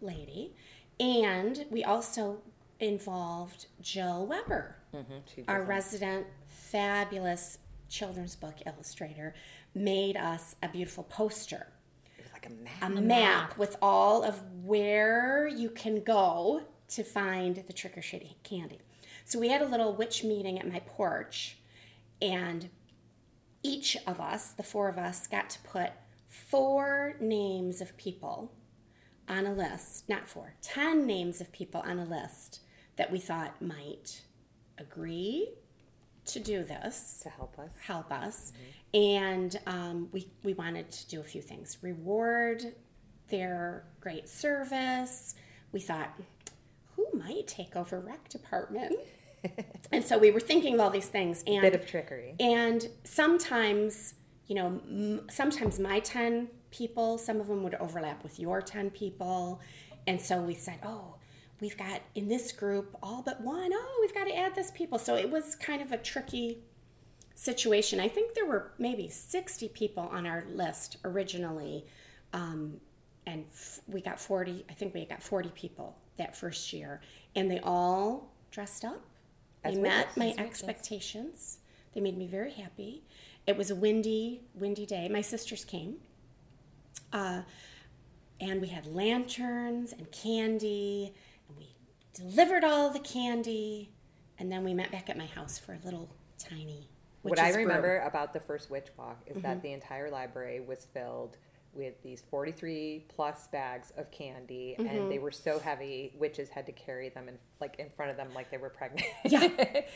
lady, and we also involved Jill Weber, Mhm, our resident fabulous children's book illustrator, made us a beautiful poster It was like a map. a map with all of where you can go to find the trick or treating candy. So we had a little witch meeting at my porch, and each of us, the four of us, got to put four names of people on a list, not four, ten names of people on a list that we thought might agree to do this to help us. help us. And um, we, we wanted to do a few things reward their great service. We thought, who might take over rec department? and so we were thinking of all these things. And Bit of trickery. and sometimes, you know, m- sometimes my 10 people, some of them would overlap with your 10 people. And so we said, oh, we've got in this group all but one. Oh, we've got to add this people. So it was kind of a tricky situation. I think there were maybe 60 people on our list originally. Um, and f- we got 40, I think we got 40 people that first year. And they all dressed up. They met my expectations. They made me very happy. It was a windy, windy day. My sisters came. Uh, and we had lanterns and candy, delivered all the candy, and then we met back at my house for a little tiny. what I witch's brew. remember about the first witch walk is Mm-hmm. that the entire library was filled with these 43 plus bags of candy Mm-hmm. and they were so heavy witches had to carry them in like in front of them like they were pregnant Yeah.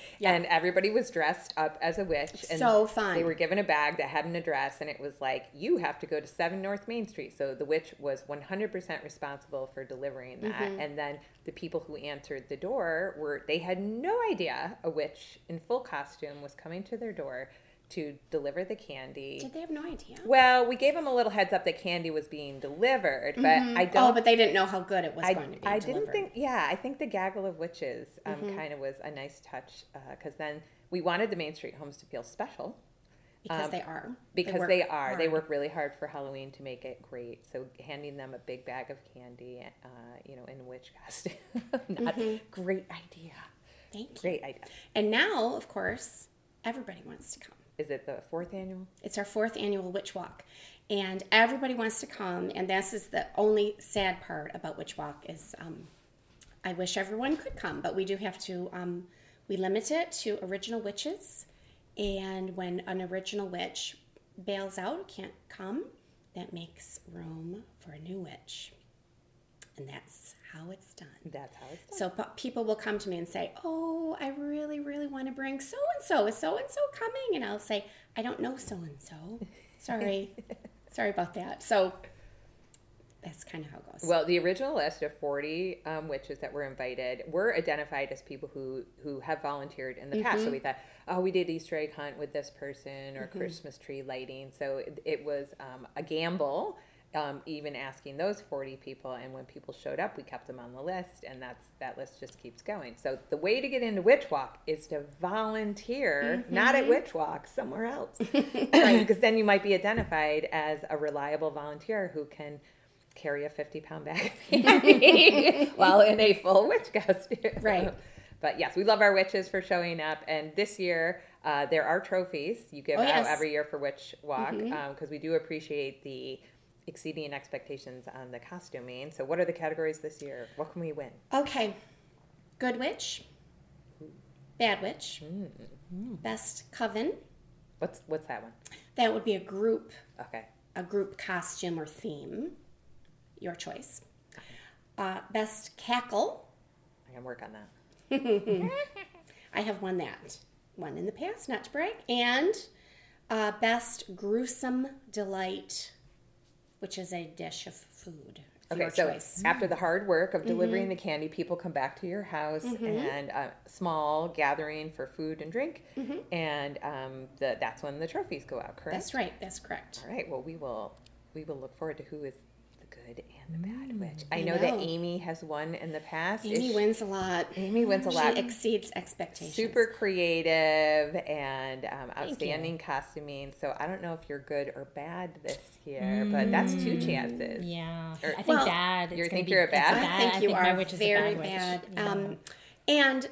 and everybody was dressed up as a witch and So fun. they were given a bag that had an address and it was like you have to go to 7 north main street so the witch was 100% responsible for delivering that Mm-hmm. and then the people who answered the door were they had no idea a witch in full costume was coming to their door to deliver the candy Did they have no idea? well we gave them a little heads up that candy was being delivered but i don't Oh, but they didn't know how good it was I, going to be. I delivered. Mm-hmm. didn't think, yeah, I think the gaggle of witches um, kind of was a nice touch because then we wanted the Main Street homes to feel special because um, they are. because work they, are. They work really hard for Halloween to make it great. So handing them a big bag of candy, uh, you know, in witch costume, not Mm-hmm. great idea. Thank you. Great idea. And now, of course, everybody wants to come. Is it the fourth annual? It's our fourth annual Witch Walk, and everybody wants to come. And this is the only sad part about Witch Walk is um, I wish everyone could come, but we do have to. Um, we limit it to original witches, and when an original witch bails out, can't come, that makes room for a new witch. and that's how it's done. That's how it's done. So people will come to me and say, "Oh, I really, really want to bring so and so. Is so and so coming?" And I'll say, "I don't know so and so. Sorry, sorry about that." So that's kind of how it goes. Well, the original list of 40 um, witches that were invited were identified as people who, who have volunteered in the past. Mm-hmm. So we thought, oh, we did Easter egg hunt with this person or Christmas tree lighting. So it, it was um, a gamble, um, even asking those 40 people. And when people showed up, we kept them on the list, and that's that list just keeps going. So the way to get into Witch Walk is to volunteer, not Mm-hmm. at Witch Walk, somewhere else. Because then you might be identified as a reliable volunteer who can carry a 50 pound bag of while in a full witch costume. Right. But yes, we love our witches for showing up. And this year, uh, there are trophies you give Oh, out yes. Mm-hmm. every year for Witch Walk because we do appreciate the exceeding expectations on the costuming. So, what are the categories this year? What can we win? Okay. Good witch. Bad witch. Best coven. What's what's that one? That would be a group Okay. a group costume or theme. Your choice. Uh, best cackle. I can work on that. I have won that one in the past, not to brag. And uh, best gruesome delight, which is a dish of food. Okay, so choice. after the hard work of delivering mm-hmm. the candy, people come back to your house mm-hmm. and a small gathering for food and drink, mm-hmm. and um, the, that's when the trophies go out. Correct. That's right. That's correct. All right. Well, we will we will look forward to who is good and the bad witch. I I know, that. Amy has won in the past. Amy she- wins a lot. Amy wins a She lot. exceeds expectations. Super creative and um, outstanding costuming. So I don't know if you're good or bad this year, but that's two chances. Yeah, Or- I think Well, bad. you It's gonna think be- you're a it's bad? I think I you think my are witch is a very bad witch. bad. Yeah. Um, and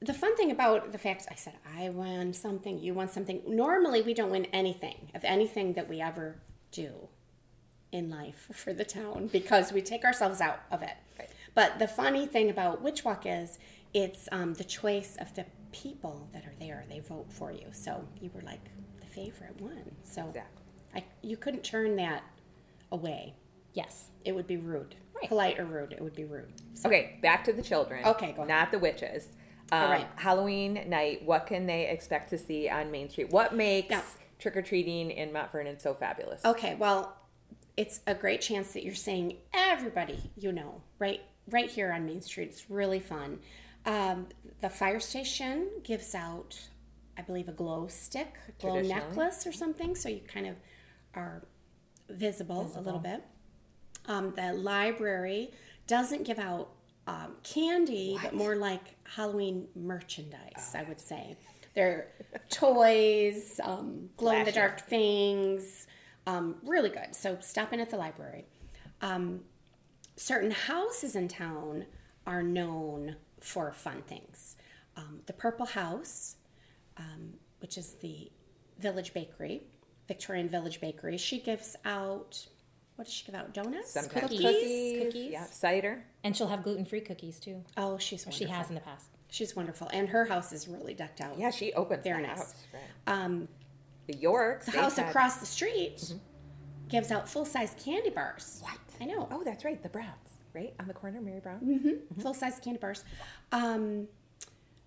the fun thing about the fact I said I won something, you won something. Normally, we don't win anything of anything that we ever do in life for the town because we take ourselves out of it. Right. But the funny thing about Witch Walk is it's um, the choice of the people that are there. They vote for you. So you were like the favorite one. So Exactly. I, you couldn't turn that away. yes. It would be rude. Right. Polite or rude. It would be rude. So Okay, back to the children. Okay, go ahead. Not the witches. Um, All right. Halloween night. What can they expect to see on Main Street? What makes Yeah. trick or treating in Mount Vernon so fabulous? Okay, well, it's a great chance that you're seeing everybody you know right right here on Main Street. It's really fun. Um, the fire station gives out, I believe, a glow stick, glow necklace or something, so you kind of are visible, a little bit. Um, the library doesn't give out um, candy, but more like Halloween merchandise, I would say. They're toys, um, glow in the dark things, um, really good. So stop in at the library. Um, certain houses in town are known for fun things. Um, the Purple House, um, which is the Village Bakery, Victorian Village Bakery, she gives out. What does she give out? Donuts, Sometimes cookies. cookies, Cookies. yeah, cider. And she'll have gluten free cookies too. Oh, she's She has in the past. She's wonderful, and her house is really decked out. Yeah, she opens Very the nice. house. Right. Um, The Yorks. the house had- across the street gives out full size candy bars. What? I know. Oh, that's right. The Browns, right on the corner, Mary Brown. Mm-hmm. full size candy bars. Um,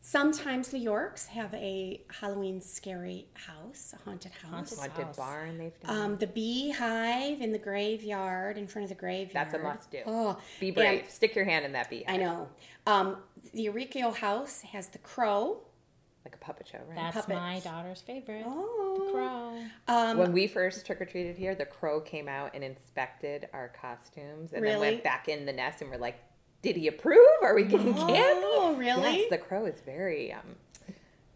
sometimes the Yorks have a Halloween scary house, a haunted house. Haunted Haunted House. barn. They've done. Um, the beehive in the graveyard, in front of the graveyard. That's a must do. Oh, Be brave. and- Stick your hand in that beehive. I know. Um, the Eureka house has the crow. Like a puppet show, right? That's Puppets. my daughter's favorite. Oh. The crow. Um, when we first trick or treated here, the crow came out and inspected our costumes, and then went back in the nest, and we're like, "Did he approve? Are we getting Oh, candy?" really? Yes, the crow is very um,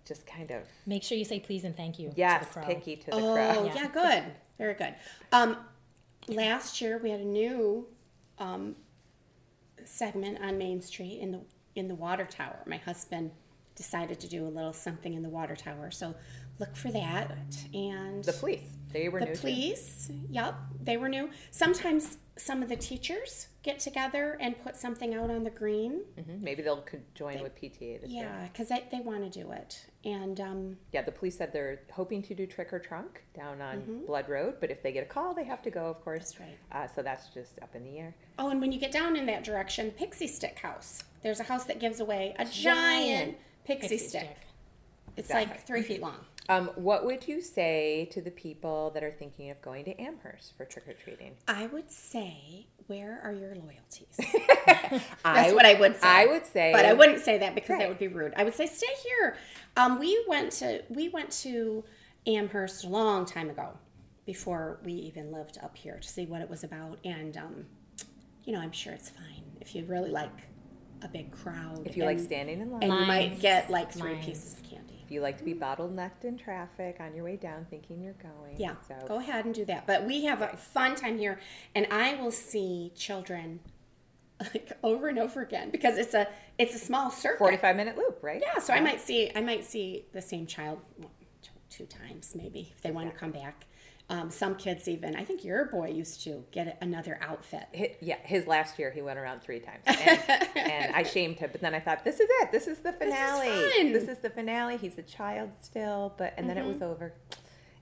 just kind of Make sure you say please and thank you. to the yes, crow. picky to the Oh, crow. Oh, yeah. good. Very good. Um, last year we had a new um, segment on Main Street in the in the water tower. My husband decided to do a little something in the water tower, so look for that. And The police. They were the new too. police, yep, they were new. Sometimes some of the teachers get together and put something out on the green. Mhm. Maybe they'll could join with PTA. Yeah, because they, they want to do it. And um, Yeah, the police said they're hoping to do trick or trunk down on Mm-hmm. Blood Road, but if they get a call, they have to go, of course. That's right. Uh, so that's just up in the air. oh, and when you get down in that direction, Pixie Stick House. There's a house that gives away a Giant pixie, Pixie stick. stick. It's Exactly. like three feet long. Um, what would you say to the people that are thinking of going to Amherst for trick or treating? I would say, where are your loyalties? That's That's what I would say. I would say, but I wouldn't say that because Right. that would be rude. I would say stay here. Um, we went to we went to Amherst a long time ago, before we even lived up here to see what it was about, and um, you know I'm sure it's fine if you really like a big crowd. If you like standing in line, and you might get like three Lines. pieces of candy. if you like to be bottlenecked in traffic on your way down, thinking you're going, Yeah, So go ahead and do that. But we have a fun time here, and I will see children like over and over again because it's a it's a small circuit. forty-five minute loop, right? Yeah, so I might see I might see the same child two times maybe if they want to come back. Um, some kids even I think your boy used to get another outfit. Hi- yeah, his last year he went around three times, and, and I shamed him. But then I thought, this is it. This is the finale. fun. This is the finale. He's a child still, but and then it Mm-hmm. was over,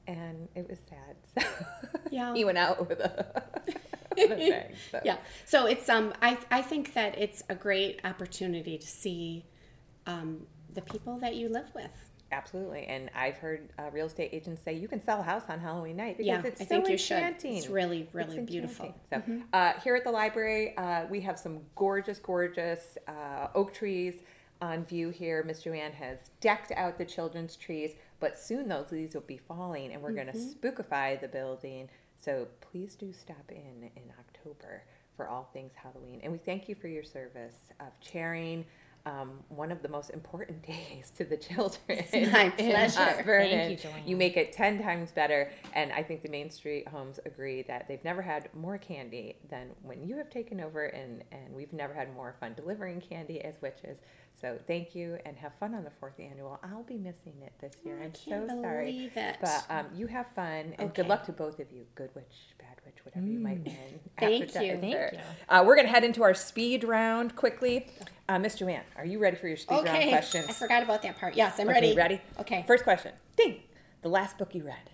and it was sad. So Yeah. he went out with a, with bang. So. Yeah, so it's um I I think that it's a great opportunity to see um, the people that you live with. Absolutely, and I've heard uh, real estate agents say you can sell a house on Halloween night because Yeah, it's I so think you should. enchanting. It's really, really It's beautiful. enchanting. So uh, here at the library, uh, we have some gorgeous, gorgeous uh, oak trees on view here. Miss Joanne has decked out the children's trees, but soon those leaves will be falling, and we're going to spookify the building. So please do stop in in October for all things Halloween, and we thank you for your service of chairing. Um, one of the most important days to the children. my pleasure. Mount Vernon. Thank you, Joanne. You make it 10 times better. And I think the Main Street homes agree that they've never had more candy than when you have taken over, and, and we've never had more fun delivering candy as witches. So thank you and have fun on the fourth annual. I'll be missing it this year. I I'm can't so sorry. it. But um, you have fun and good luck to both of you. Good witch, bad witch, whatever you might win. Thank you. Thank you. Uh, we're going to head into our speed round quickly. Uh, Miss Joanne, are you ready for your speed round Okay, questions? I forgot about that part. Yes, I'm Okay, ready. ready? Okay. First question. Ding. The last book you read.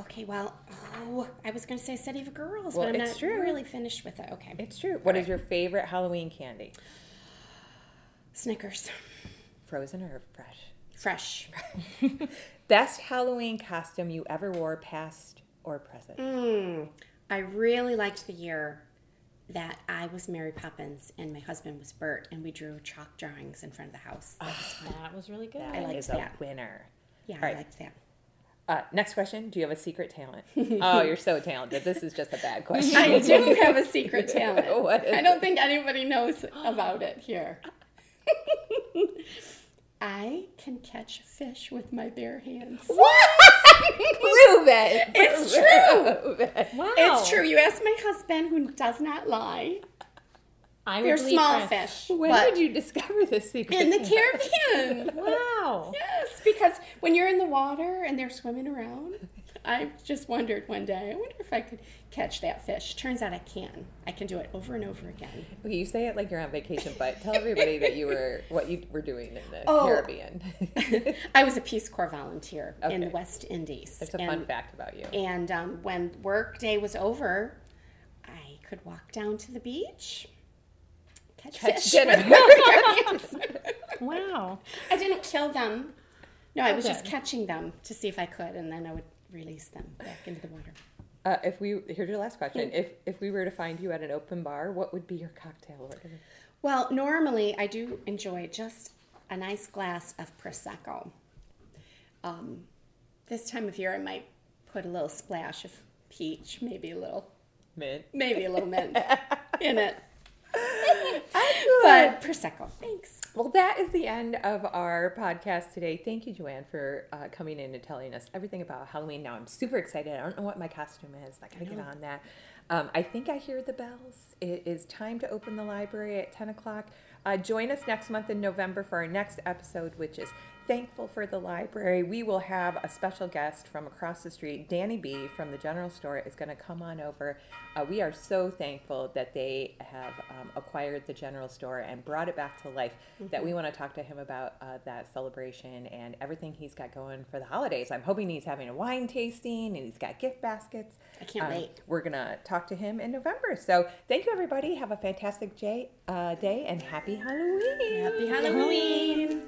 Okay, well, oh, I was going to say City of Girls, Well, but I'm it's not true. really finished with it. Okay. It's true. What is your favorite Halloween candy? Snickers. Frozen or fresh? Fresh. Best Halloween costume you ever wore, past or present? Mm, I really liked the year that I was Mary Poppins and my husband was Bert, and we drew chalk drawings in front of the house. That was fun. That was really good. I liked a that. winner. Yeah, All right. I liked that. Uh, next question. Do you have a secret talent? oh, you're so talented. This is just a bad question. I do have a secret talent. What is I don't think anybody knows about it here. I can catch fish with my bare hands. What? Prove it. It's true. Wow. It's true. You ask my husband, who does not lie. I They're small fish. When did you discover this secret? in the? Caribbean. Wow. Yes, because when you're in the water and they're swimming around, I just wondered one day, I wonder if I could catch that fish. Turns out I can. I can do it over and over again. Okay, you say it like you're on vacation, but tell everybody that you were what you were doing in the Oh. Caribbean. I was a Peace Corps volunteer in the West Indies. It's a and, fun fact about you. And um, when work day was over, I could walk down to the beach, catch, Catch fish. dinner. with my bare hands. Wow. I didn't kill them. No, I was just catching them to see if I could, and then I would release them back into the water. Uh, if we here's your last question. If if we were to find you at an open bar, what would be your cocktail order? Well, normally I do enjoy just a nice glass of prosecco. Um, this time of year, I might put a little splash of peach, maybe a little, Mint. maybe a little mint in it. But prosecco, thanks. Well, that is the end of our podcast today. Thank you, Joanne, for uh, coming in and telling us everything about Halloween. Now I'm super excited. I don't know what my costume is. I gotta get on that. Um, I think I hear the bells. It is time to open the library at 10 o'clock. Uh, join us next month in November for our next episode, which is thankful for the library. We will have a special guest from across the street. Danny B from the general store is going to come on over. Uh, we are so thankful that they have um, acquired the general store and brought it back to life. That we want to talk to him about uh, that celebration and everything he's got going for the holidays. I'm hoping he's having a wine tasting and he's got gift baskets. I can't wait. We're going to talk to him in November. So thank you, everybody. Have a fantastic day, uh, day and happy Halloween. Happy Halloween.